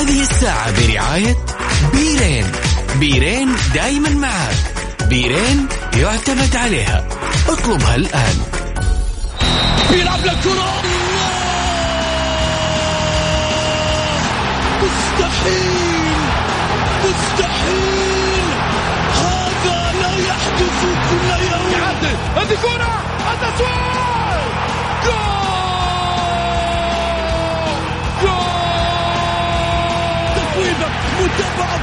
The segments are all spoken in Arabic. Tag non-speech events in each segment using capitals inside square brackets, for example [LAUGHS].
هذه الساعة برعاية بيرين. بيرين دايما معك بيرين يعتمد عليها. اطلبها الآن. بيلعب للكرة مستحيل. مستحيل. هذا لا يحدث كل يوم. هذه كرة. التسويق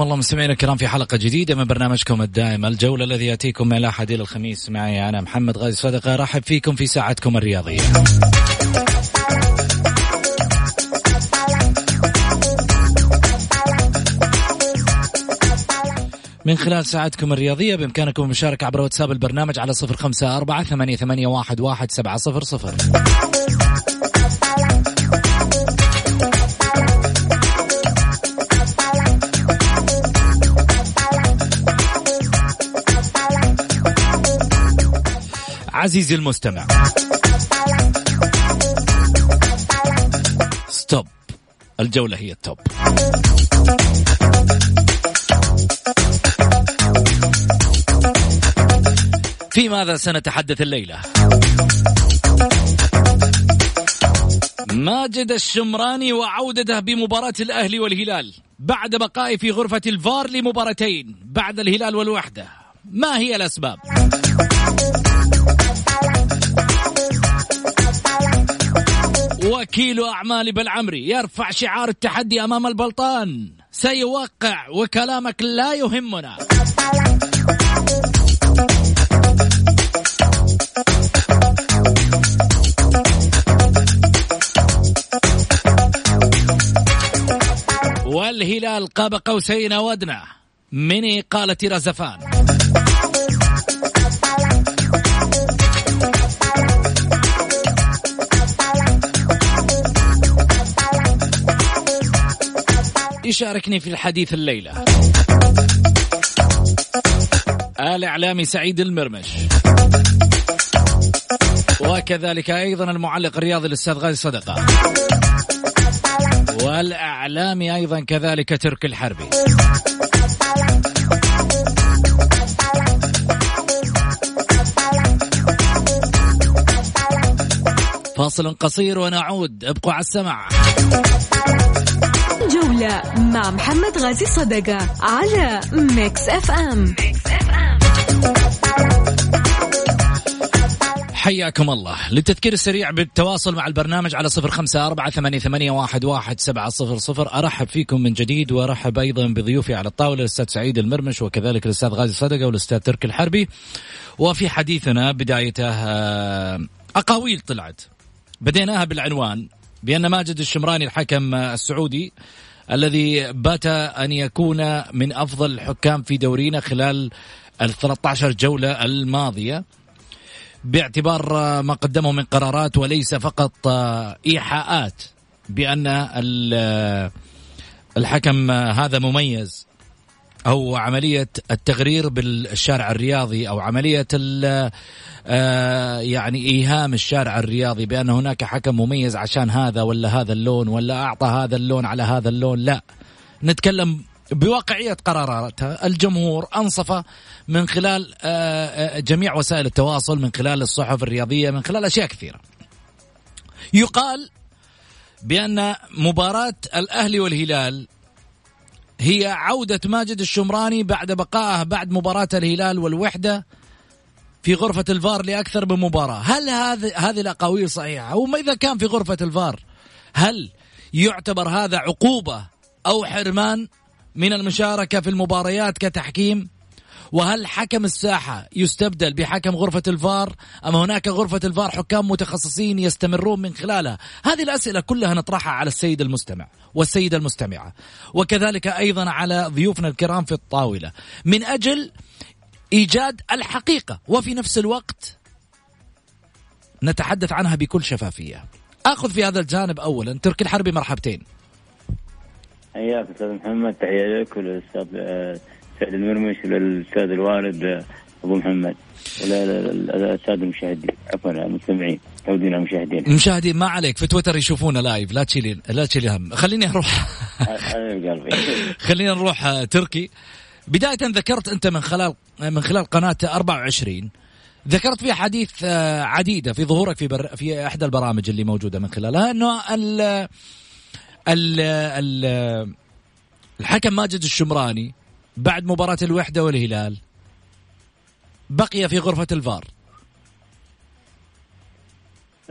حياكم الله مستمعينا الكرام في حلقة جديدة من برنامجكم الدائم الجولة الذي يأتيكم من الأحد إلى الخميس معي أنا محمد غازي صدقه أرحب فيكم في ساعتكم الرياضية. من خلال ساعتكم الرياضية بإمكانكم المشاركة عبر واتساب البرنامج على صفر خمسة أربعة ثمانية, ثمانية واحد, واحد سبعة صفر صفر عزيزي المستمع. stop الجولة هي ال top في ماذا سنتحدث الليلة؟ ماجد الشمراني وعودته بمباراة الأهلي والهلال بعد بقائه في غرفة الفار لمباراتين بعد الهلال والوحدة. ما هي الأسباب؟ وكيل أعمال بالعمري يرفع شعار التحدي أمام البلطان. سيوقع وكلامك لا يهمنا. والهلال قاب قوسين ودنا من إقالة رزفان. يشاركني في الحديث الليلة. الإعلامي سعيد المرمش. وكذلك أيضا المعلق الرياضي الأستاذ غازي صدقة. والإعلامي أيضا كذلك تركي الحربي. فاصل قصير ونعود. ابقوا على السمع جولة مع محمد غازي صدقة على Mix FM. حياكم الله. للتذكير السريع بالتواصل مع البرنامج على صفر خمسة أربعة ثمانية, واحد, واحد سبعة صفر صفر. أرحب فيكم من جديد وأرحب أيضا بضيوفي على الطاولة الأستاذ سعيد المرمش وكذلك الأستاذ غازي صدقة والأستاذ تركي الحربي. وفي حديثنا بدايته أقاويل طلعت. بديناها بالعنوان. بأن ماجد الشمراني الحكم السعودي الذي بات أن يكون من أفضل الحكام في دورينا خلال ال 13 جولة الماضية باعتبار ما قدمه من قرارات وليس فقط إيحاءات بأن الحكم هذا مميز. أو عملية التغرير بالشارع الرياضي أو عملية يعني إيهام الشارع الرياضي بأن هناك حكم مميز عشان هذا ولا هذا اللون ولا أعطى هذا اللون على هذا اللون. لا نتكلم بواقعية قراراتها. الجمهور أنصف من خلال آه، آه، جميع وسائل التواصل من خلال الصحف الرياضية من خلال أشياء كثيرة. يقال بأن مباراة الأهلي والهلال هي عودة ماجد الشمراني بعد بقائه بعد مباراة الهلال والوحدة في غرفة الفار لأكثر من مباراة. هل هذه هذه الأقاويل صحيحة؟ وما إذا كان في غرفة الفار هل يعتبر هذا عقوبة أو حرمان من المشاركة في المباريات كتحكيم؟ وهل حكم الساحة يستبدل بحكم غرفة الفار؟ أم هناك غرفة الفار حكام متخصصين يستمرون من خلالها؟ هذه الأسئلة كلها نطرحها على السيد المستمع والسيدة المستمعة. وكذلك أيضا على ضيوفنا الكرام في الطاولة. من أجل إيجاد الحقيقة. وفي نفس الوقت نتحدث عنها بكل شفافية. أخذ في هذا الجانب أولا. تركي الحربي مرحبتين. حياك أستاذ محمد. تحية لك وللأستاذ آه، سعد المرمش وللاستاذ الوالد آه، أبو محمد. وللساده المشاهدين عفوا المستمعين تعودين المشاهدين المشاهدين ما عليك في تويتر يشوفونا لايف لا تشيلين لا تشيلي هم. خليني أروح. قلبي. [LAUGHS] خلينا نروح آه، تركي. بداية ذكرت أنت من خلال من خلال قناة 24 ذكرت في حديث عديدة في ظهورك في بر في إحدى البرامج اللي موجودة من خلالها أنه ال ال الحكم ماجد الشمراني بعد مباراة الوحدة والهلال. بقي في غرفة الفار.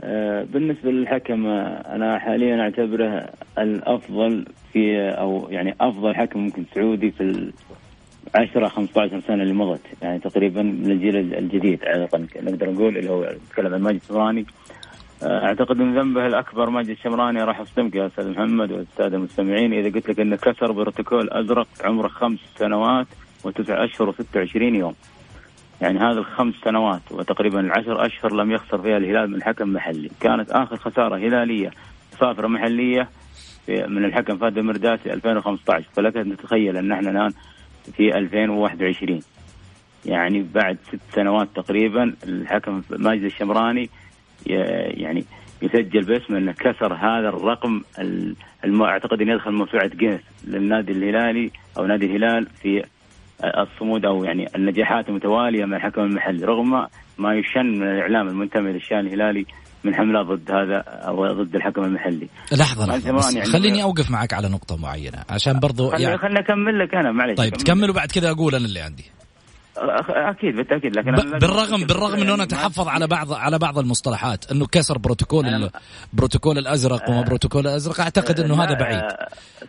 آه، بالنسبة للحكم آه، أنا حاليا أعتبره الأفضل في أو يعني أفضل حكم ممكن سعودي في 10 15 سنة اللي مضت. يعني تقريبا من الجيل الجديد نقدر نقول اللي هو نتكلم عن ماجد الشمراني آه، أعتقد إن ذنبه الأكبر ماجد الشمراني راح اصدمك يا أستاذ محمد والسادة المستمعين. إذا قلت لك إنه كسر بروتوكول أزرق عمره خمس سنوات وتسع أشهر و26 يوم. يعني هذه الخمس سنوات وتقريبا العشر أشهر لم يخسر فيها الهلال من حكم محلي، كانت آخر خسارة هلالية صافره محلية من الحكم فهد المرداسي 2015 فلك أن تتخيل أن إحنا الآن في 2021 يعني بعد ست سنوات تقريبا الحكم ماجد الشمراني يعني يسجل باسمه إنه كسر هذا الرقم الم... أعتقد إنه يدخل موسوعه جينيس للنادي الهلالي أو نادي الهلال في الصمود أو يعني النجاحات المتوالية مع الحكم المحلي رغم ما يشن من الإعلام المنتمي للشان الهلالي من حملات ضد هذا أو ضد الحكم المحلي. لحظة لحظة يعني خليني أوقف معك على نقطة معينة عشان برضو يعني خليني أكمل لك أنا معلش طيب تكمل وبعد كذا أقول أنا اللي عندي. أكيد بالتأكيد لكن بالرغم بالرغم إنه نتحفظ على بعض على بعض المصطلحات إنه كسر بروتوكول البروتوكول الأزرق وما بروتوكول الأزرق أعتقد إنه هذا بعيد.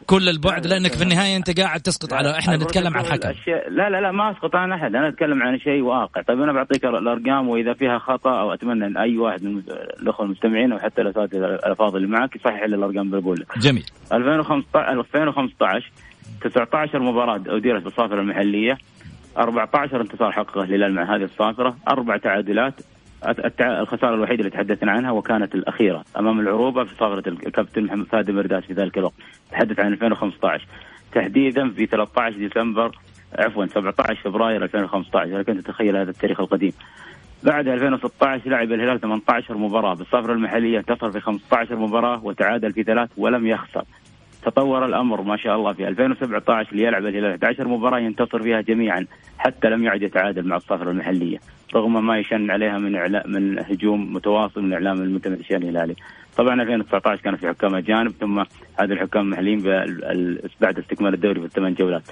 كل البعد لأنك في النهاية أنت قاعد تسقط على إحنا نتكلم عن حكم. لا لا لا ما أسقط عن أحد أنا أتكلم عن شيء واقع. طيب أنا بعطيك الأرقام وإذا فيها خطأ أو أتمنى إن أي واحد من الأخوة المستمعين أو حتى الأساتذة الأفاضل اللي معك يصحح لي الأرقام اللي بقول لك جميل 2015 2015 19 مباراه اديرت بالصافره المحلية. 14 انتصار حققه الهلال مع هذه الصافره أربع تعادلات. الخسارة الوحيدة اللي تحدثنا عنها وكانت الأخيرة. أمام العروبة في صافره الكابتن محمد فهد المرداس في ذلك الوقت. تحدث عن 2015 تحديدا في 13 ديسمبر عفوا 17 فبراير 2015 لك ان تتخيل هذا التاريخ القديم. بعد 2016 لعب الهلال 18 مباراه بالصافره المحلية انتصر في 15 مباراه وتعادل في ثلاث ولم يخسر. تطور الأمر ما شاء الله في 2017 ليلعب الهلال 11 مباراة ينتصر فيها جميعا حتى لم يعد يتعادل مع الصفر المحلية رغم ما يشن عليها من إعلا من هجوم متواصل من إعلام المنتمي للشأن الهلالي. طبعا 2019 كان في حكام أجانب ثم هذه الحكام المحليين بعد استكمال الدوري في الثمان جولات.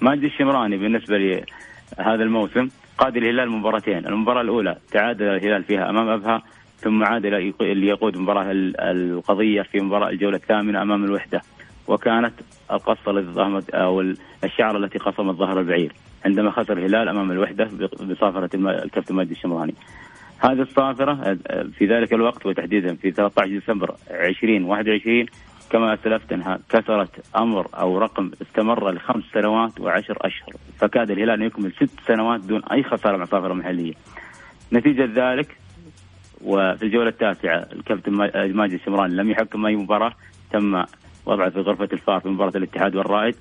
ماجد الشمراني بالنسبة لهذا الموسم قاد الهلال مباراتين، المباراة الأولى تعادل الهلال فيها أمام أبها ثم عاد ليقود مباراة القضية في مباراة الجولة الثامنة أمام الوحدة. وكانت القصة التي أو الشعر التي قصمت ظهر البعير عندما خسر الهلال أمام الوحدة بصافرة الكابتن مجدي الشمراني. هذه الصافرة في ذلك الوقت وتحديدا في 13 ديسمبر 2021 كما أسلفت أنها كسرت أمر أو رقم استمر لخمس سنوات وعشر أشهر فكاد الهلال يكمل ست سنوات دون أي خسارة مع صافرة محلية نتيجة ذلك وفي الجولة التاسعة الكابتن ماجد الشمراني لم يحكم أي مباراة تم وضعه في غرفة الفار في مباراة الاتحاد والرائد.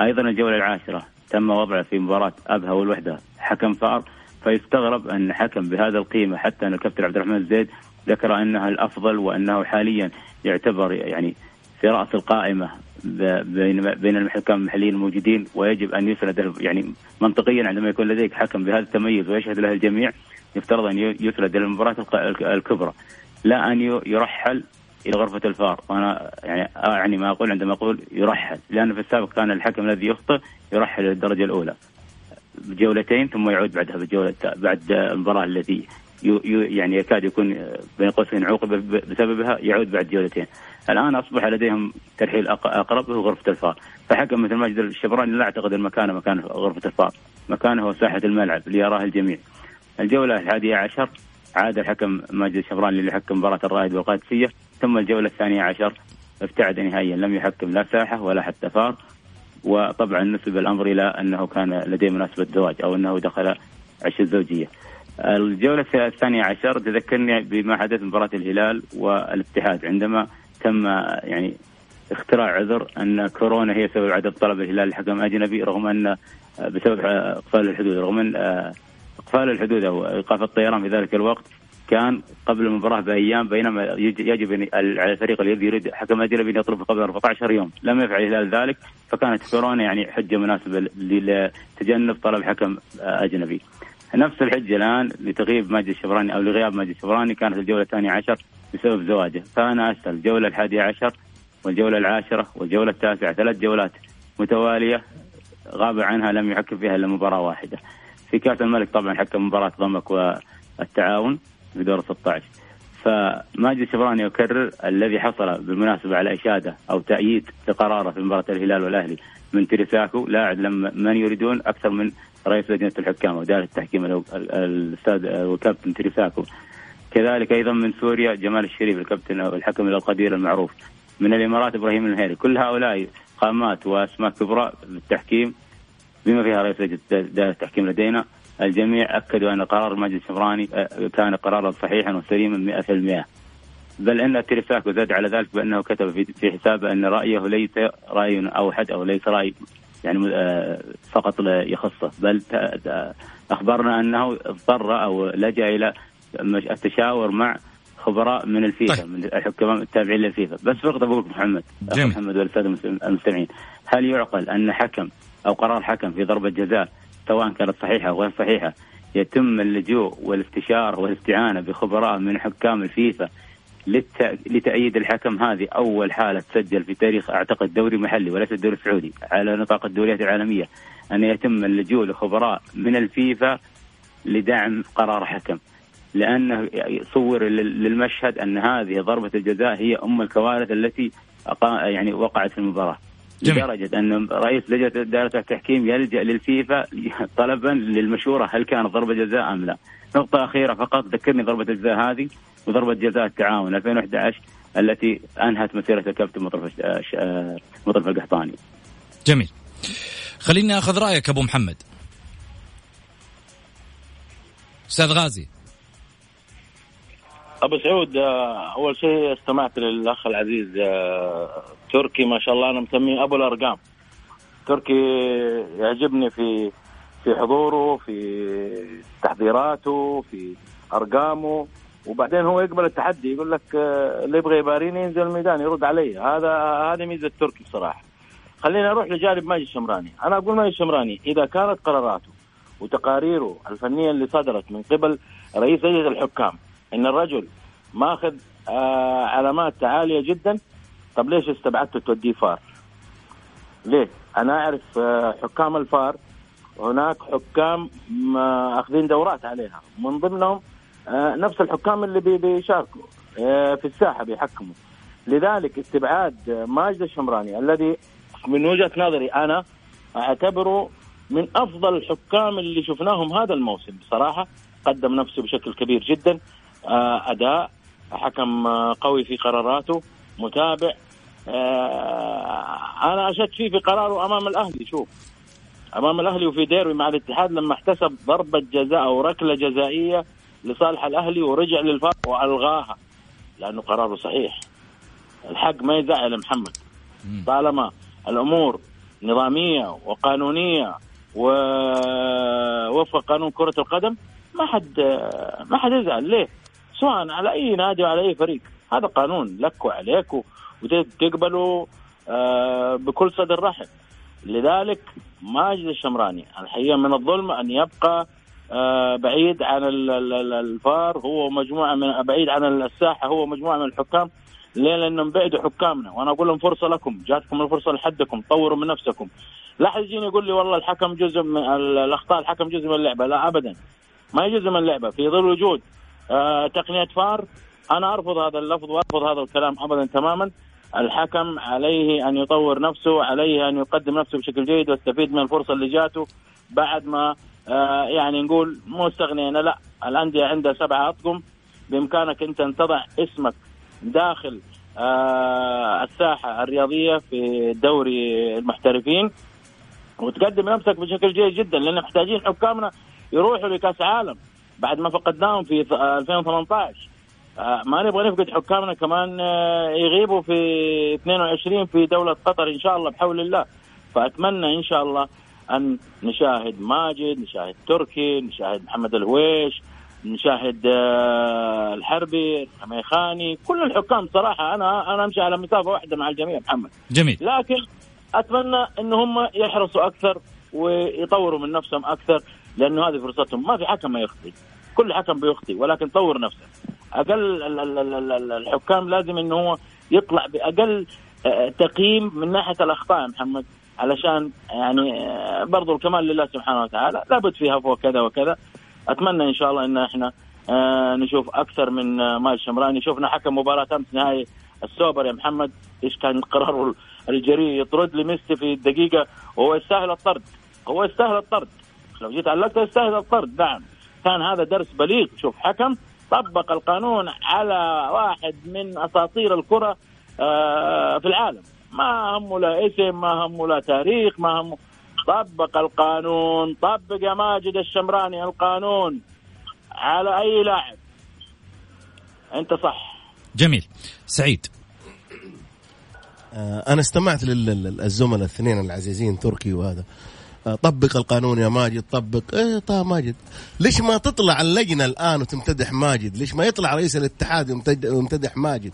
أيضا الجولة العاشرة تم وضعه في مباراة أبها والوحدة حكم فار. فيستغرب أن حكم بهذا القيمة حتى أن الكابتن عبد الرحمن الزيد ذكر أنها الأفضل وأنه حاليا يعتبر يعني في رأس القائمة بين بين الحكام المحليين الموجودين ويجب أن يسند يعني منطقيا عندما يكون لديك حكم بهذا التميز ويشهد له الجميع يفترض أن يسند المباراه الكبرى. لا أن يرحل إلى غرفة الفار. وأنا يعني أعني ما أقول عندما أقول يرحل. لأن في السابق كان الحكم الذي يخطئ يرحل للدرجة الأولى. بجولتين ثم يعود بعدها بجولة بعد المباراة التي يعني يكاد يكون بين قوسين عوقب بسببها يعود بعد جولتين. الآن أصبح لديهم ترحيل أقرب هو غرفة الفار، فحكم مثل ماجد الشبراني لا أعتقد المكان مكان غرفة الفار، مكانه هو ساحة الملعب ليراه الجميع. الجولة الحادية عشر عاد الحكم ماجد الشبراني اللي حكم مباراة الرائد والقادسية، ثم الجولة الثانية عشر ابتعد نهائيا لم يحكم لا ساحة ولا حتى فار وطبعا نسب الأمر إلى أنه كان لديه مناسبة زواج أو أنه دخل عش الزوجية. الجولة الثانية عشر تذكرني بما حدث مباراة الهلال والاتحاد عندما تم يعني اختراع عذر أن كورونا هي سبب عدم طلب الهلال لحكم أجنبي رغم أن بسبب إقفال الحدود رغم أن إقفال الحدود أو إيقاف الطيران في ذلك الوقت كان قبل المباراة بأيام بينما يجب على الفريق الذي يريد حكم اجنبي ان يطلب قبل 14 يوم، لم يفعل الهلال ذلك فكانت كورونا يعني حجة مناسبة لتجنب طلب حكم أجنبي. نفس الحجة الآن لتغيب ماجد الشبراني أو لغياب ماجد الشبراني كانت الجولة الثانية عشر بسبب زواجه، فانا اسال الجولة الحادية عشر والجولة العاشرة والجولة التاسعة ثلاث جولات متوالية غاب عنها لم يحكم فيها إلا مباراة واحدة. في كأس الملك طبعا حكم مباراة ضمك والتعاون في دور 16 فماجد الشبراني يكرر الذي حصل بالمناسبة على إشادة أو تأييد لقراره في مباراة الهلال والأهلي من تريساكو لا اعلم من يريدون أكثر من رئيس لجنة الحكام وإدارة التحكيم الاستاذ وكابتن تريساكو كذلك أيضا من سوريا جمال الشريف الكابتن الحكم القدير المعروف. من الإمارات إبراهيم الهيري كل هؤلاء قامات وأسماء كبرى بالتحكيم بما فيها رئيس لجنه التحكيم لدينا. الجميع أكدوا أن قرار المجلس الشبراني آه، كان قرارا صحيحا وسليما 100% بل إن تريساكو زاد على ذلك بأنه كتب في حسابه أن رأيه ليس رأي اوحد أو ليس رأي يعني آه، فقط يخصه. بل أخبرنا أنه اضطر أو لجأ إلى التشاور مع خبراء من الفيفا طيب. من الحكام التابعين للفيفا. بس فقط أقول محمد محمد والساده المستمعين. هل يعقل أن حكم أو قرار حكم في ضربة جزاء سواء كانت صحيحة أو غير صحيحة يتم اللجوء والاستشارة والاستعانة بخبراء من حكام الفيفا لتأييد الحكم هذه. أول حالة تسجل في تاريخ أعتقد دوري محلي وليس الدوري السعودي على نطاق الدوريات العالمية. أن يتم اللجوء لخبراء من الفيفا لدعم قرار حكم. لأنه صور للمشهد أن هذه ضربة الجزاء هي أم الكوارث التي يعني وقعت في المباراة. جميل. لدرجة أن رئيس لجنة دائرة التحكيم يلجأ للفيفا طلبا للمشورة هل كانت ضربة جزاء أم لا. نقطة أخيرة فقط ذكرني ضربة الجزاء هذه وضربة جزاء التعاون 2011 التي أنهت مسيرة الكابتن مطرف مطرف القحطاني. جميل. خليني أخذ رأيك أبو محمد. أستاذ غازي. أبو سعود آه، أول شيء استمعت للأخ العزيز آه، تركي ما شاء الله أنا مسميه أبو الأرقام. تركي يعجبني في في حضوره في تحضيراته في أرقامه وبعدين هو يقبل التحدي يقول لك آه، اللي يبغى يباريني ينزل الميدان يرد علي. هذا هذه ميزة تركي بصراحة. خلينا نروح لجانب ماجد الشمراني. أنا أقول ماجد الشمراني إذا كانت قراراته وتقاريره الفنية اللي صدرت من قبل رئيس لجنة الحكام إن الرجل ماخذ آه علامات عالية جدا. طب ليش استبعدته توديه فار؟ ليه؟ أنا أعرف آه حكام الفار. هناك حكام أخذين دورات عليها. من ضمنهم آه نفس الحكام اللي بيشاركوا آه في الساحة بيحكموا. لذلك استبعاد ماجد الشمراني الذي من وجهة نظري أنا أعتبره من أفضل الحكام اللي شفناهم هذا الموسم. بصراحة قدم نفسه بشكل كبير جدا. آه، أداء حكم آه، قوي في قراراته متابع. آه، أنا أشك فيه في قراره أمام الأهلي شوف. أمام الأهلي وفي ديربي مع الاتحاد لما احتسب ضربة جزاء أو ركلة جزائية لصالح الأهلي ورجع للفار وألغاها لأنه قراره صحيح. الحق ما يزعل محمد. طالما الأمور نظامية وقانونية ووفق قانون كرة القدم ما حد ما حد يزعل. ليه؟ سواء على أي نادي وعلى أي فريق. هذا قانون لك وعليك وتقبله آه، بكل صدر رحب لذلك ماجد الشمراني. الحقيقة من الظلم أن يبقى آه، بعيد عن ال- ال- ال- الفار. هو مجموعة من بعيد عن الساحة. هو مجموعة من الحكام. ليه؟ لأنهم بعدوا حكامنا. وأنا أقول لهم فرصة لكم. جاتكم الفرصة لحدكم. طوروا من نفسكم. لا أحد يجيني يقول لي والله الحكم جزء من ال- الأخطاء الحكم جزء من اللعبة. لا ابدا. ما هي جزء من اللعبة. في ظل وجود تقنية فار. أنا أرفض هذا اللفظ وأرفض هذا الكلام ابدا تماما. الحكم عليه أن يطور نفسه عليه أن يقدم نفسه بشكل جيد ويستفيد من الفرصة اللي جاته بعد ما آه يعني نقول مو استغنينا لا. الأندية عندها سبعة أطقم. بإمكانك أنت أن تضع اسمك داخل آه الساحة الرياضية في دوري المحترفين وتقدم نفسك بشكل جيد جدا لأن محتاجين حكامنا يروحوا لكأس عالم. بعد ما فقدناهم في 2018 آه، ما نبغى نفقد حكامنا كمان آه، يغيبوا في 22 في دولة قطر إن شاء الله بحول الله. فأتمنى إن شاء الله أن نشاهد ماجد نشاهد تركي نشاهد محمد الهويش نشاهد آه، الحربي ميخاني كل الحكام صراحة. أنا أنا أمشي على مسافة واحدة مع الجميع محمد. جميل. لكن أتمنى إن هم يحرصوا أكثر ويطوروا من نفسهم أكثر. لأنه هذه فرصتهم. ما في حكم ما يخطي. كل حكم بيخطي ولكن طور نفسك. أقل ال- ال- ال- ال- الحكام لازم إنه هو يطلع بأقل آه، تقييم من ناحية الأخطاء يا محمد. علشان يعني آه، برضو الكمال لله سبحانه وتعالى. لابد فيها فوق كذا وكذا. أتمنى إن شاء الله إن إحنا آه، نشوف أكثر من مال شمراني. شفنا حكم مباراة أمس نهائي السوبر يا محمد. إيش كان قراره الجريء يطرد لي ميسي في الدقيقه وهو يستاهل الطرد. هو يستاهل الطرد. لو جيت علقته يستاهل الطرد نعم. كان هذا درس بليغ. شوف حكم طبق القانون على واحد من أساطير الكرة آه، في العالم. ما همه لا اسم ما همه لا تاريخ ما همه طبق القانون طبق يا ماجد الشمراني القانون. على أي لاعب؟ أنت صح. جميل. سعيد. آه، أنا استمعت للزملاء الاثنين العزيزين تركي وهذا. طبق القانون يا ماجد طبق. إيه طيب ماجد. ليش ما تطلع اللجنة الآن وتمتدح ماجد؟ ليش ما يطلع رئيس الاتحاد ويمتد- ويمتدح ماجد؟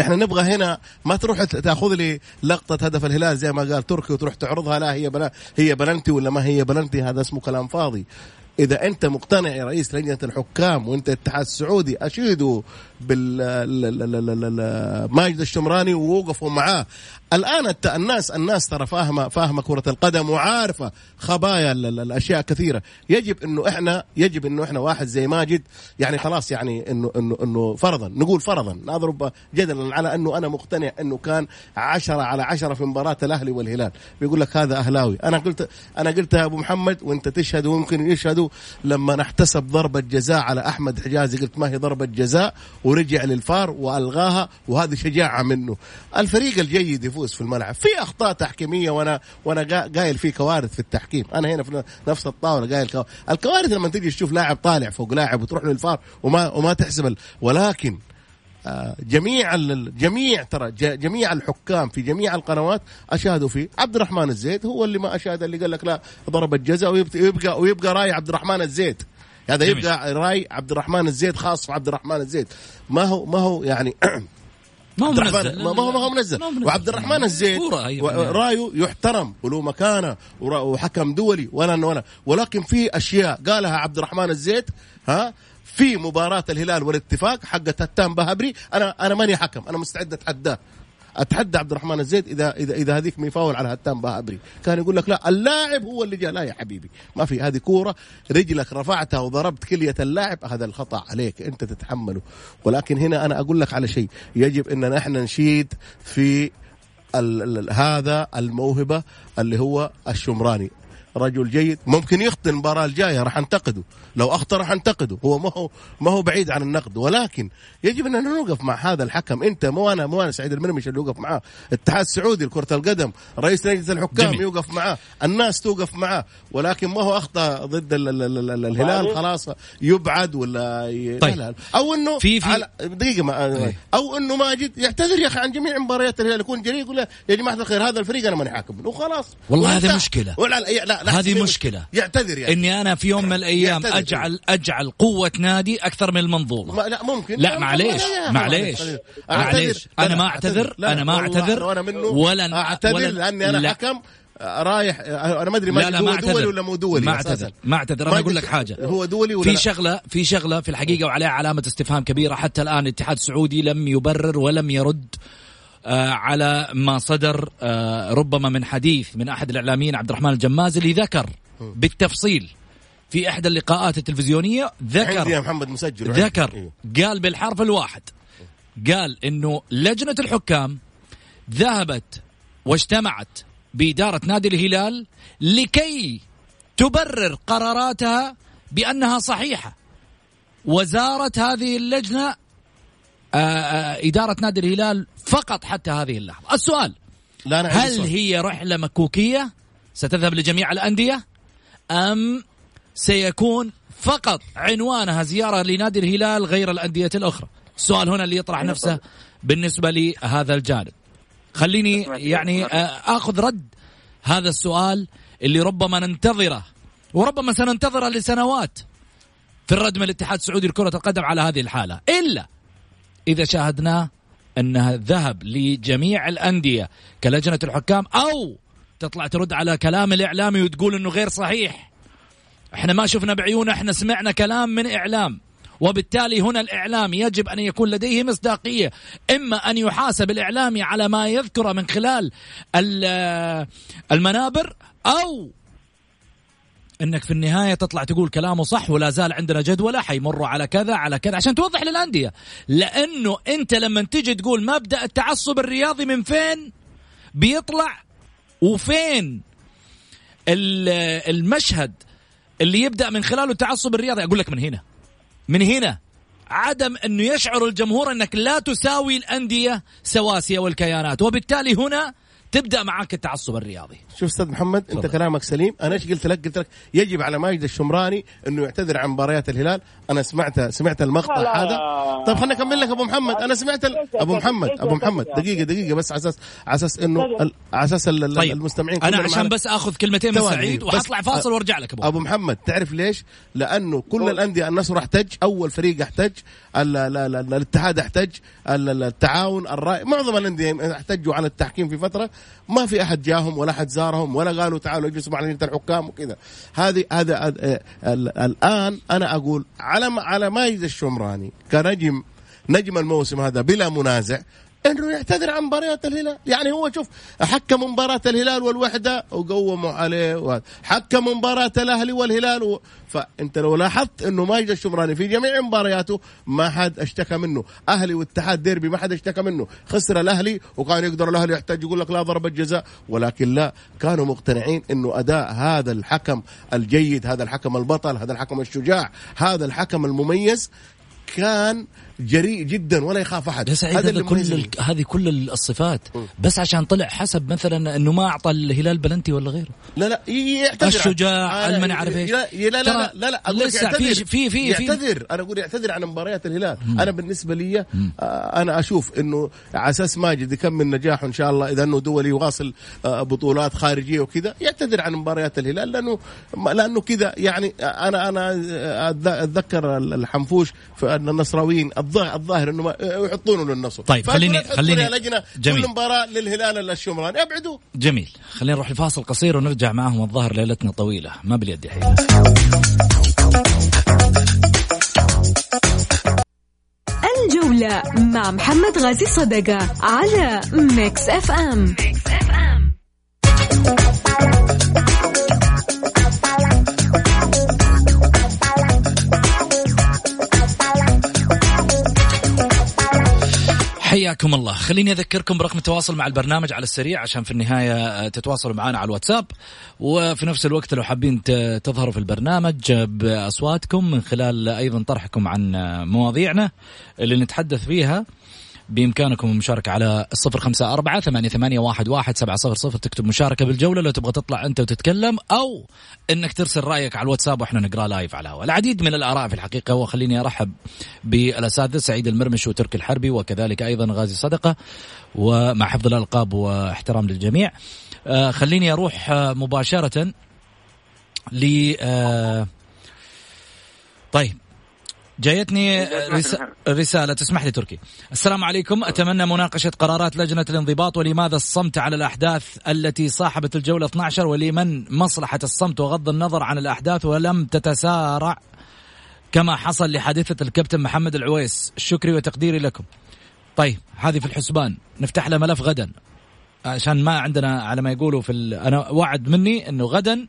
إحنا نبغى هنا ما تروح تأخذ لي لقطة هدف الهلال زي ما قال تركي وتروح تعرضها لا هي بلا هي بلنتي ولا ما هي بلنتي هذا اسمه كلام فاضي. إذا أنت مقتنع يا رئيس لجنة الحكام وأنت الاتحاد السعودي اشيدوا ماجد الشمراني ووقفوا معاه. الآن الناس الناس ترى فاهمة فاهمة كرة القدم وعارفة خبايا ال- ال- الأشياء كثيرة. يجب إنه إحنا يجب إنه إحنا واحد زي ماجد يعني خلاص يعني إنه إنه إنه فرضا نقول فرضا نضرب جدلا على إنه أنا مقتنع إنه كان عشرة على عشرة في مباراة الأهلي والهلال. بيقول لك هذا أهلاوي. أنا قلت أنا قلت يا أبو محمد وأنت تشهد ويمكن يشهدوا لما نحتسب ضربة جزاء على أحمد حجازي قلت ما هي ضربة جزاء؟ ورجع للفار وألغاها وهذه شجاعة منه. الفريق الجيد يفوز في الملعب. في أخطاء تحكيمية وأنا وأنا قا- قايل في كوارث في التحكيم. أنا هنا في نفس الطاولة قايل كو... الكوارث لما تيجي تشوف لاعب طالع فوق لاعب وتروح للفار وما وما تحسب. ولكن جميع جميع ترى جميع الحكام في جميع القنوات اشادوا فيه عبد الرحمن الزيت هو اللي ما اشاد اللي قال لك لا ضربت جزاء ويبقى ويبقى, ويبقى رأي عبد الرحمن الزيت هذا جميل. يبقى رأي عبد الرحمن الزيت خاص في عبد الرحمن الزيت ما هو ما هو يعني [CLEARS THROAT] ما هو منزل ما هو ما هو منزل. وعبد الرحمن بالنهاية. رأيه يحترم وله مكانه وحكم دولي ولا ولا ولكن في أشياء قالها عبد الرحمن الزيت ها في مباراة الهلال والاتفاق حقت هتان بهبري. أنا أنا ماني حكم أنا مستعد أتحداه. أتحدى عبد الرحمن الزيت إذا إذا إذا هذيك ميفاول على هتان بهبري. كان يقول لك لا اللاعب هو اللي جاء. لا يا حبيبي ما في هذه كورة رجلك رفعتها وضربت كلية اللاعب. هذا الخطأ عليك أنت تتحمله. ولكن هنا أنا أقول لك على شيء. يجب إن إحنا نشيد في ال ال هذا الموهبة اللي هو الشمراني. رجل جيد ممكن يخطئ المباراة الجاية راح أنتقده. لو اخطا راح انتقده هو ما هو ما هو بعيد عن النقد. ولكن يجب أن نوقف مع هذا الحكم. أنت مو أنا مو أنا سعيد المرمش اللي يوقف معاه. الاتحاد السعودي لكره القدم رئيس لجنه الحكام جميل. يوقف معاه. الناس توقف معاه. ولكن ما هو أخطأ ضد ال ال ال ال الهلال وبعدين- خلاص يبعد ولا ي... طيب. لا. لا. أو إنه في- في- على دقيقة ما... أو إنه ماجد يعتذر يا أخي عن جميع مباريات الهلال. يكون جريء يقول يا جماعة الخير هذا الفريق أنا ماني حاكم. وخلاص. والله. هذه مشكلة. ولا لا لا, لا هذه مشكلة. يعتذر يعني. إني أنا في يوم من الأيام يعتذر. اجعل أجعل قوة نادي أكثر من المنظومة. ما لا ممكن. لا معليش لا، لا، معليش. معليش. لا، أنا لا، ما أعتذر لا، أنا ما أعتذر لو أنا منه ولا أعتذر لأني أنا لا. حكم رايح أنا ما أدري لا ما لا هو ما دولي أعتذر. ولا مو دولي ما. أعتذر. ما أعتذر. أنا أقول لك حاجة. هو دولي ولا في لا؟ شغلة في شغلة في الحقيقة وعليها علامة استفهام كبيرة. حتى الآن الاتحاد السعودي لم يبرر ولم يرد آه على ما صدر آه ربما من حديث من أحد الإعلاميين عبد الرحمن الجماز اللي ذكر بالتفصيل في احدى اللقاءات التلفزيونية عندي يا ذكر محمد مسجل. ذكر إيه. قال بالحرف الواحد قال إنه لجنة الحكام ذهبت واجتمعت بإدارة نادي الهلال لكي تبرر قراراتها بأنها صحيحة وزارت هذه اللجنة آه، آه، إدارة نادي الهلال فقط حتى هذه اللحظة السؤال لا عندي هل. هي رحلة مكوكية ستذهب لجميع الأندية أم سيكون فقط عنوانها زيارة لنادي الهلال غير الأندية الأخرى. السؤال هنا اللي يطرح نفسه بالنسبة لهذا الجانب. خليني يعني آه، آخذ رد هذا السؤال اللي ربما ننتظره وربما سننتظره لسنوات في الرد من الاتحاد السعودي لكرة القدم على هذه الحالة. إلا إذا شاهدناه أنها ذهب لجميع الأندية كلجنة الحكام أو تطلع ترد على كلام الإعلامي وتقول إنه غير صحيح. إحنا ما شفنا بعيوننا إحنا سمعنا كلام من إعلام. وبالتالي هنا الإعلام يجب أن يكون لديه مصداقية. إما أن يحاسب الاعلامي على ما يذكره من خلال ال- المنابر أو إنك في النهاية تطلع تقول كلامه صح ولا زال عندنا جدوله حيمروا على كذا على كذا عشان توضح للأندية. لأنه أنت لما تيجي تقول مبدأ التعصب الرياضي من فين؟ بيطلع وفين ال- المشهد. اللي يبدأ من خلاله التعصب الرياضي. أقول لك من هنا. من هنا عدم أنه يشعر الجمهور أنك لا تساوي الأندية سواسية والكيانات وبالتالي هنا تبدأ معك التعصب الرياضي شوف أستاذ محمد أنت تفضل. كلامك سليم أنا إيش قلت لك قلت لك يجب على ماجد الشمراني إنه يعتذر عن مباريات الهلال أنا سمعت سمعت المقطع لا. هذا طيب خليني أكمل لك أبو محمد أنا سمعت ال... أبو؟ محمد أبو محمد؟ دقيقة دقيقة بس على أساس على أساس إنه. ال- على أساس طيب المستمعين أنا عشان معنا. بس آخذ كلمتين من. سعيد وحطلع فاصل وأرجع لك أبو أبو محمد تعرف ليش؟ لأنه كل الأندية النصر احتج أول فريق احتج الاتحاد احتج ال- ال- التعاون الرأي معظم الأندية احتجوا على التحكيم في فترة ما في أحد جاهم ولا أحد زارهم ولا قالوا تعالوا اجلسوا مع لجنه الحكام وكذا. هذه هذا ال- ال- الآن أنا أقول على ما- على الشمراني كنجم نجم الموسم هذا بلا منازع انه يعتذر عن مباريات الهلال. يعني هو شوف حكم مباراة الهلال والوحدة وقوموا عليه. حكم مباراة الأهلي والهلال و... فأنت لو لاحظت إنه ماجد الشمراني في جميع مبارياته ما حد اشتكى منه. أهلي واتحاد ديربي ما حد اشتكى منه. خسر الأهلي وكان يقدر الأهلي يحتاج يقول لك لا ضربة جزاء ولكن لا. كانوا مقتنعين إنه أداء هذا الحكم الجيد هذا الحكم البطل هذا الحكم الشجاع هذا الحكم المميز كان جريء جدا ولا يخاف أحد. يا سعيد هذا كل. هذه كل الصفات. بس عشان طلع حسب مثلا إنه ما أعطى الهلال بلنتي ولا غيره. لا لا يعتذر. الشجاع، آه، الماني عارف إيش. لا لا لا لا, لا, لا أقول لسه يعتذر. في- في- في- يعتذر. أنا أقول يعتذر عن مباريات الهلال. أنا بالنسبة لي آه أنا أشوف إنه على أساس ماجد يكمل نجاحه إن شاء الله إذا إنه دولي يواصل آه بطولات خارجية وكذا يعتذر عن مباريات الهلال. لأنه لأنه كذا يعني أنا أنا أتذ- أتذكر الحنفوش في أن النصراويين الظاهر الظاهر إنه ما- يحطونه للنصر طيب، خليني- خليني- لجنه جميل. كل مباراة للهلال الشمراني ابعدوا. جميل. خلينا نروح لفاصل قصير ونرجع معهم الظاهر ليلتنا طويلة. ما باليد الحين الجولة مع محمد غازي صدقة على Mix FM. حياكم الله. خليني أذكركم برقم التواصل مع البرنامج على السريع عشان في النهاية آه، تتواصلوا معنا على الواتساب. وفي نفس الوقت لو حابين تظهروا في البرنامج بأصواتكم من خلال أيضا طرحكم عن آه، مواضيعنا اللي نتحدث فيها. بإمكانكم المشاركة على الصفر خمسة أربعة ثمانية, ثمانية واحد, واحد سبعة صفر صفر. تكتب مشاركة بالجولة لو تبغى تطلع أنت وتتكلم أو أنك ترسل رأيك على الواتساب وإحنا نقرأ لايف على الهواء. العديد من الآراء في الحقيقة وخليني أرحب بالأساتذة سعيد المرمش وتركي الحربي وكذلك أيضا غازي صدقة ومع حفظ الألقاب واحترام للجميع. آه خليني أروح آه مباشرة ل آه طيب جايتني رس- رسالة تسمح لي تركي. السلام عليكم. أتمنى مناقشة قرارات لجنة الانضباط ولماذا الصمت على الأحداث التي صاحبت الجولة 12 ولمن مصلحة الصمت وغض النظر عن الأحداث ولم تتسارع كما حصل لحادثة الكابتن محمد العويس. شكري وتقديري لكم. طيب هذه في الحسبان. نفتح له ملف غدا. عشان ما عندنا على ما يقولوا في ال... أنا وعد مني إنه غدا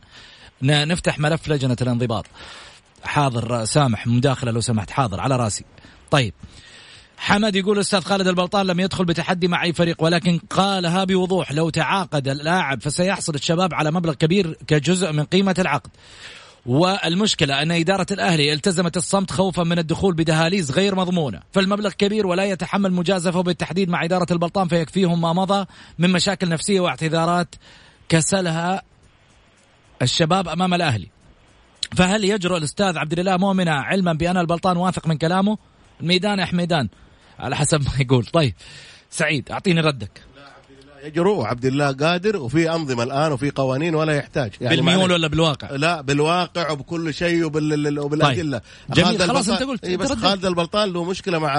نفتح ملف لجنة الانضباط. حاضر سامح مداخله لو سمحت حاضر على راسي. طيب. حمد يقول أستاذ خالد البلطان لم يدخل بتحدي مع أي فريق ولكن قالها بوضوح لو تعاقد اللاعب فسيحصل الشباب على مبلغ كبير كجزء من قيمة العقد. والمشكلة أن إدارة الأهلي التزمت الصمت خوفا من الدخول بدهاليز غير مضمونة. فالمبلغ كبير ولا يتحمل مجازفة بالتحديد مع إدارة البلطان فيكفيهم ما مضى من مشاكل نفسية واعتذارات كسلها الشباب أمام الأهلي. فهل يجرؤ الأستاذ عبد الإله مؤمنة علما بأن البلطان واثق من كلامه؟ الميدان يا حميدان على حسب ما يقول. طيب سعيد أعطيني ردك. يجرؤ عبد الله قادر وفي أنظمة الآن وفي قوانين ولا يحتاج يعني بالميول. ولا بالواقع لا بالواقع وبكل شيء وبال... وبالأدلة طيب. جميل، خلاص أنت قلت، إيه بس. خالد البلطان له مشكلة مع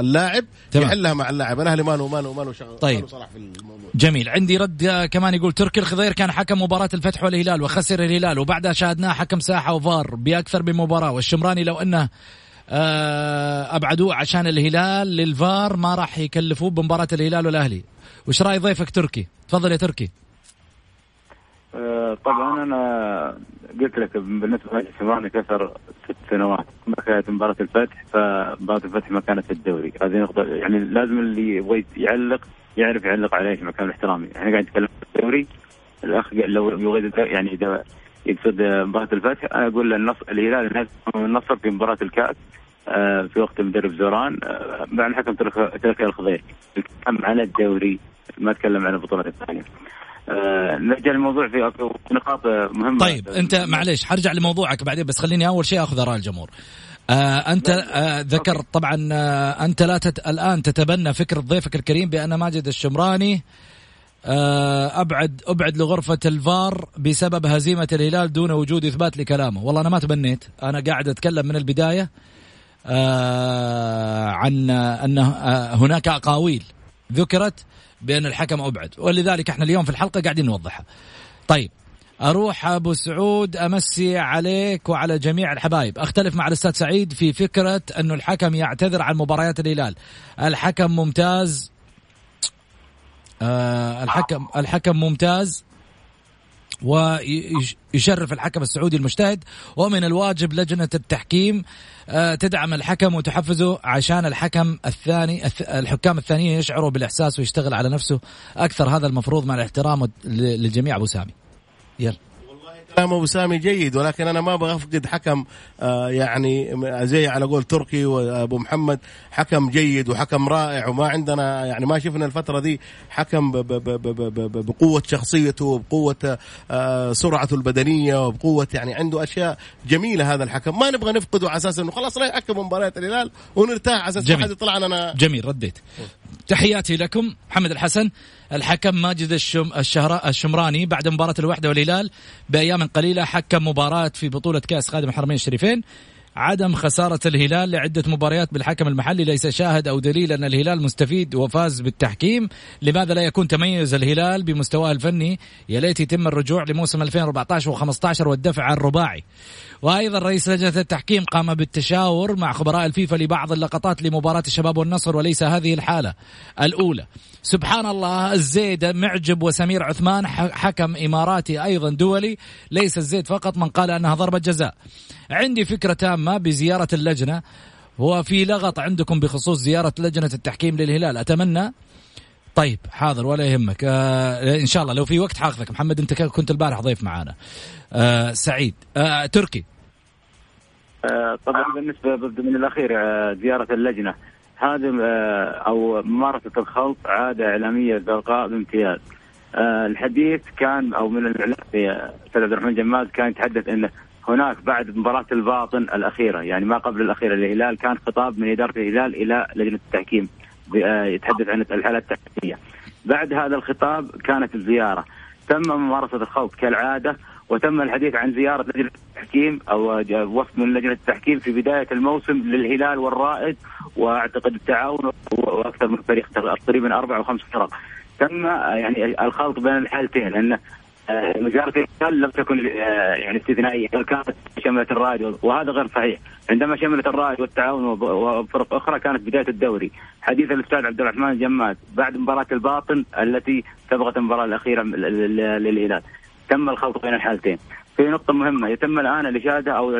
اللاعب تمام. يحلها مع اللاعب الاهلي ما له ما له ما له شغل طيب. صلاح في الموضوع جميل عندي رد آه، كمان يقول تركي الخضير كان حكم مباراة الفتح والهلال وخسر الهلال وبعدها شاهدناه حكم ساحة وفار بأكثر من مباراة والشمراني لو أنه آه، أبعدوه عشان الهلال للفار ما راح يكلفوه بمباراة الهلال والأهلي وش رأي ضيفك تركي؟ تفضل يا تركي. آه، طبعا أنا قلت لك بالنسبة للشمراني كسر ست سنوات. كانت مباراة الفتح فمباراة الفتح ما كانت في الدوري. هذه نقطة يعني لازم اللي يبغى يعلق يعرف يعلق عليه في مكان الاحترامي. إحنا قاعد نتكلم في الدوري الأخ لو يبغى يعني إذا يقصد مباراة الفتح أنا أقول له النصر الهلال النصر في مباراة الكأس آه، في وقت المدرب زوران آه، بعد حكم ترك- تركي الخضير يتكلم عن الدوري ما أتكلم عن البطولات الثانية. آه، نرجع للموضوع في نقاط آه، مهمة. طيب أنت معليش حرجع لموضوعك بعدين بس خليني أول شيء أخذ آراء الجمهور. آه أنت آه ذكرت طبعا آه أنت لا تت... الآن تتبنى فكرة ضيفك الكريم بأن ماجد الشمراني آه، أبعد أبعد لغرفة الفار بسبب هزيمة الهلال دون وجود إثبات لكلامه، والله أنا ما تبنيت، أنا قاعد أتكلم من البداية آه، عن أنه آه، هناك أقاويل. ذكرت بأن الحكم أبعد، ولذلك إحنا اليوم في الحلقة قاعدين نوضحها. طيب أروح أبو سعود أمسي عليك وعلى جميع الحبايب، أختلف مع الأستاذ سعيد في فكرة انه الحكم يعتذر عن مباريات الهلال، الحكم ممتاز. آه الحكم الحكم ممتاز. ويشرف الحكم السعودي المجتهد. ومن الواجب لجنة التحكيم تدعم الحكم وتحفزه عشان الحكم الثاني الث- الحكام الثانيين يشعروا بالإحساس ويشتغل على نفسه أكثر. هذا المفروض مع الاحترام للجميع أبو سامي. يلا. كلام أبو سامي جيد ولكن أنا ما أبغى أفقد حكم آه يعني زي على قول تركي وأبو محمد حكم جيد وحكم رائع وما عندنا يعني ما شفنا الفترة دي حكم بقوة شخصيته وبقوه آه سرعته البدنية وبقوه يعني عنده أشياء جميلة هذا الحكم. ما نبغى نفقده على أساس إنه خلاص لا يحكم مباريات الهلال ونرتاح على أساس ما. حد يطلع لنا جميل رديت. تحياتي لكم محمد الحسن. الحكم ماجد الشم الشهراء الشمراني بعد مباراة الوحدة والهلال بأيام قليلة حكم مباراة في بطولة كأس خادم الحرمين الشريفين. عدم خسارة الهلال لعدة مباريات بالحكم المحلي ليس شاهد أو دليل أن الهلال مستفيد وفاز بالتحكيم. لماذا لا يكون تميز الهلال بمستواه الفني؟ يا ليت يتم الرجوع لموسم 2014 و15 والدفع الرباعي. وأيضا رئيس لجنة التحكيم قام بالتشاور مع خبراء الفيفا لبعض اللقطات لمباراة الشباب والنصر وليس هذه الحالة الأولى. سبحان الله الزيد معجب وسمير عثمان حكم إماراتي أيضا دولي ليس الزيد فقط من قال أنها ضربة جزاء. عندي فكرة تامة بزيارة اللجنة وفي لغط عندكم بخصوص زيارة لجنة التحكيم للهلال. أتمنى؟ طيب حاضر ولا يهمك. آه إن شاء الله لو في وقت حاخذك. محمد أنت كنت البارح ضيف معانا. آه سعيد. آه تركي. طبعا بالنسبة ببدا من الأخير آه، زيارة اللجنة هذه آه، أو ممارسة الخلط عادة إعلامية زرقاء بامتياز. آه، الحديث كان أو من الإعلام آه، أستاذ عبد الرحمن جمال كان يتحدث انه هناك بعد مباراة الباطن الأخيرة يعني ما قبل الأخيرة للهلال كان خطاب من إدارة الهلال إلى لجنة التحكيم آه، يتحدث عن الحالة التحكيمية. بعد هذا الخطاب كانت الزيارة تم ممارسة الخلط كالعادة وتم الحديث عن زيارة لجنة التحكيم أو وفد من لجنة التحكيم في بداية الموسم للهلال والرائد وأعتقد التعاون وأكثر من فريق تقريبا أربع أو خمس فرق. تم يعني الخلط بين الحالتين لأن وزاره الهلال لم تكن آه، يعني استثنائية بل كانت شملت الرائد وهذا غير صحيح. عندما شملت الرائد والتعاون وفرق أخرى كانت بداية الدوري. حديث الأستاذ عبد الرحمن الجماد بعد مباراة الباطن التي سبقت المباراة الأخيرة للهلال. تم الخلط بين الحالتين. في نقطة مهمة يتم الآن الإشادة أو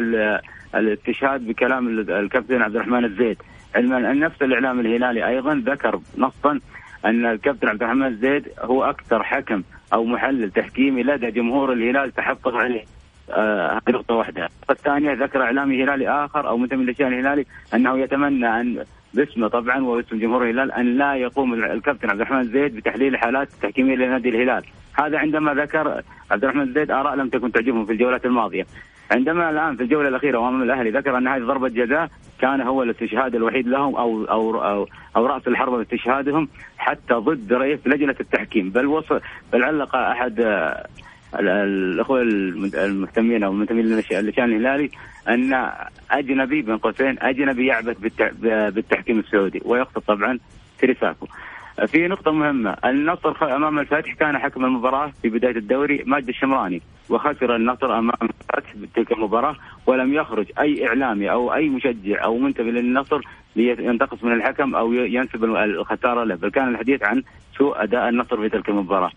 الاستشهاد بكلام الكابتن عبد الرحمن الزيد علما أن نفس الإعلام الهلالي أيضا ذكر نصا أن الكابتن عبد الرحمن الزيد هو أكثر حكم أو محلل تحكيمي لدى جمهور الهلال تحفظ عليه. آه هذه نقطة واحدة، الثانية ذكر إعلامي هلالي آخر أو منتمي للشأن الهلالي أنه يتمنى أن باسمه طبعا وباسم جمهور الهلال أن لا يقوم الكابتن عبد الرحمن الزيد بتحليل حالات تحكيمية لنادي الهلال، هذا عندما ذكر عبد الرحمن الزيد آراء لم تكن تعجبهم في الجولات الماضية. عندما الآن في الجولة الأخيرة وامام الأهلي ذكر أن هذه ضربة جزاء كان هو الاستشهاد الوحيد لهم أو أو أو, أو رأس الحربة استشهادهم حتى ضد رئيس لجنة التحكيم بل وصل بل علق أحد الإخوة المهتمين أو المنتمين للشان الهلالي أن أجنبي بين قوسين أجنبي يعبث بالتحكيم السعودي ويقصد طبعا تريساكو. في نقطة مهمة، النصر أمام الفتح كان حكم المباراة في بداية الدوري ماجد الشمراني، وخسر النصر أمام الفتح بتلك المباراة ولم يخرج أي إعلامي أو أي مشجع أو منتمي للنصر لينتقص من الحكم أو ينسب الخسارة له، بل كان الحديث عن سوء أداء النصر في تلك المباراة.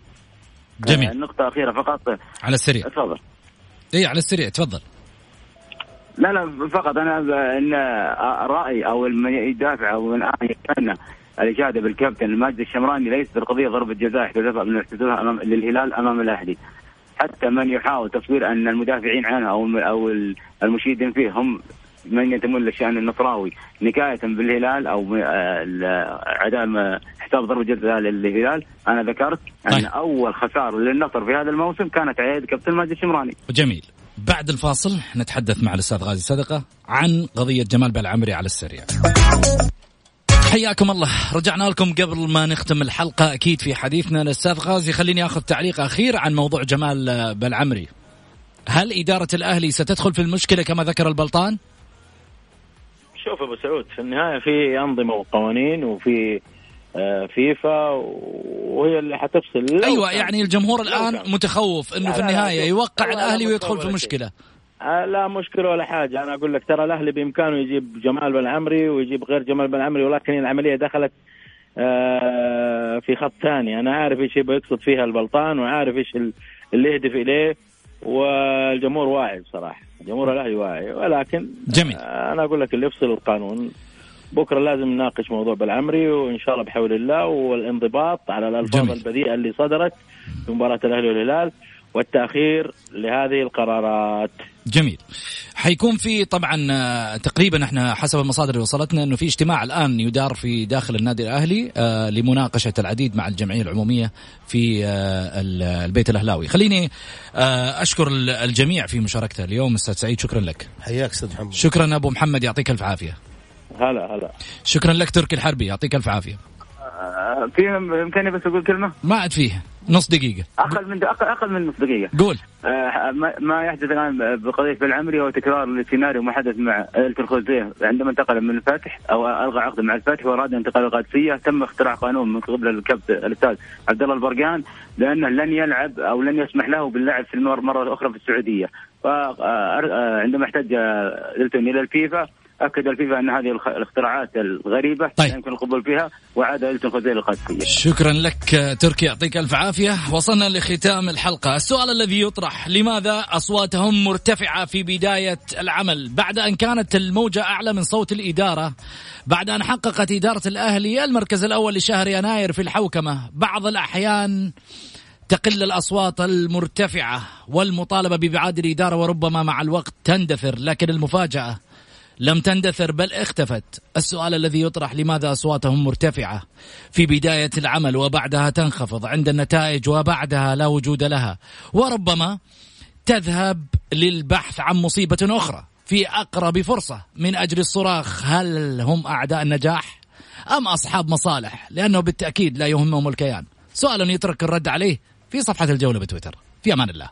جميل. آه، أخيرة فقط على السريع. تفضل. إي على السريع تفضل. لا لا فقط أنا إن رايي أو من يدافع أو من يتمنى الإشادة بالكابتن ماجد الشمراني ليست القضية ضربة جزاء احتسبها من احتسابها امام للهلال أمام الأهلي حتى من يحاول تصوير أن المدافعين عنه أو أو المشيدين فيه هم من ينتمون للشأن النصراوي نكاية بالهلال أو عدم حساب ضربة جزاء للهلال. أنا ذكرت أن طيب. أول خسارة للنصر في هذا الموسم كانت على يد كابتن ماجد الشمراني. جميل. بعد الفاصل نتحدث مع الأستاذ غازي صدقة عن قضية جمال بالعمري على السريع. حياكم الله. رجعنا لكم قبل ما نختم الحلقة. أكيد في حديثنا الأستاذ غازي خليني أخذ تعليق أخير عن موضوع جمال بالعمري هل إدارة الأهلي ستدخل في المشكلة كما ذكر البلطان؟ شوف أبو سعود في النهاية في أنظمة وقوانين وفي آه، فيفا وهي اللي حتفصل. أيوه يعني الجمهور الآن متخوف إنه في النهاية يوقع الأهلي ويدخل في مشكلة. آه، لا مشكلة ولا حاجة. أنا أقول لك ترى الأهلي بإمكانه يجيب جمال بن عمري ويجيب غير جمال بن عمري ولكن العملية دخلت آه، في خط ثاني. أنا عارف إيش يبغى يقصد فيها البلطان وعارف إيش اللي يهدف إليه. والجمهور واعي بصراحة. الجمهور الأهلي واعي. ولكن جميل. آه، أنا أقول لك اللي يفصل القانون. بكرة لازم نناقش موضوع بالعمري وإن شاء الله بحول الله والانضباط على الألفاظ جميل. البذيئة اللي صدرت في مباراة الأهلي والهلال والتأخير لهذه القرارات. جميل. حيكون في طبعا آه، تقريبا إحنا حسب المصادر اللي وصلتنا إنه في اجتماع الآن يدار في داخل النادي الأهلي آه، لمناقشة العديد مع الجمعية العمومية في آه، البيت الأهلاوي. خليني أشكر الجميع في مشاركته اليوم أستاذ سعيد شكرا لك. حياك أستاذ محمد. شكرا أبو محمد يعطيك ألف عافية. هلا هلا. شكرا لك تركي الحربي يعطيك ألف عافية. في امكانية بس أقول كلمة؟ ما عاد فيه. نص دقيقة. أقل من أقل, أقل من نص دقيقة. قول. آه ما يحدث الآن بقضية بالعمري هو تكرار لسيناريو ما حدث مع الخوزيه عندما انتقل من الفاتح أو ألغى عقده مع الفاتح وأراد انتقال القادسية تم اختراع قانون من قبل الكابتن الأستاذ عبد الله البرقان لأنه لن يلعب أو لن يسمح له باللعب في المرة مرة أخرى في السعودية. فعندما احتج إلى الفيفا أكد الفيفا أن هذه الاختراعات الغريبة طيب. يمكن القبول فيها وعاد التون خوزيه للقادسية. شكرا لك تركي يعطيك ألف عافية، وصلنا لختام الحلقة، السؤال الذي يطرح لماذا أصواتهم مرتفعة في بداية العمل بعد أن كانت الموجة أعلى من صوت الإدارة، بعد أن حققت إدارة الأهلي المركز الأول لشهر يناير في الحوكمة، بعض الأحيان تقل الأصوات المرتفعة والمطالبة بإبعاد الإدارة وربما مع الوقت تندثر، لكن المفاجأة لم تندثر بل اختفت. السؤال الذي يطرح لماذا أصواتهم مرتفعة. في بداية العمل وبعدها تنخفض عند النتائج وبعدها لا وجود لها. وربما تذهب للبحث عن مصيبة أخرى. في أقرب فرصة من أجل الصراخ هل هم أعداء النجاح أم أصحاب مصالح؟ لأنه بالتأكيد لا يهمهم الكيان. سؤال يترك الرد عليه في صفحة الجولة بتويتر. في أمان الله.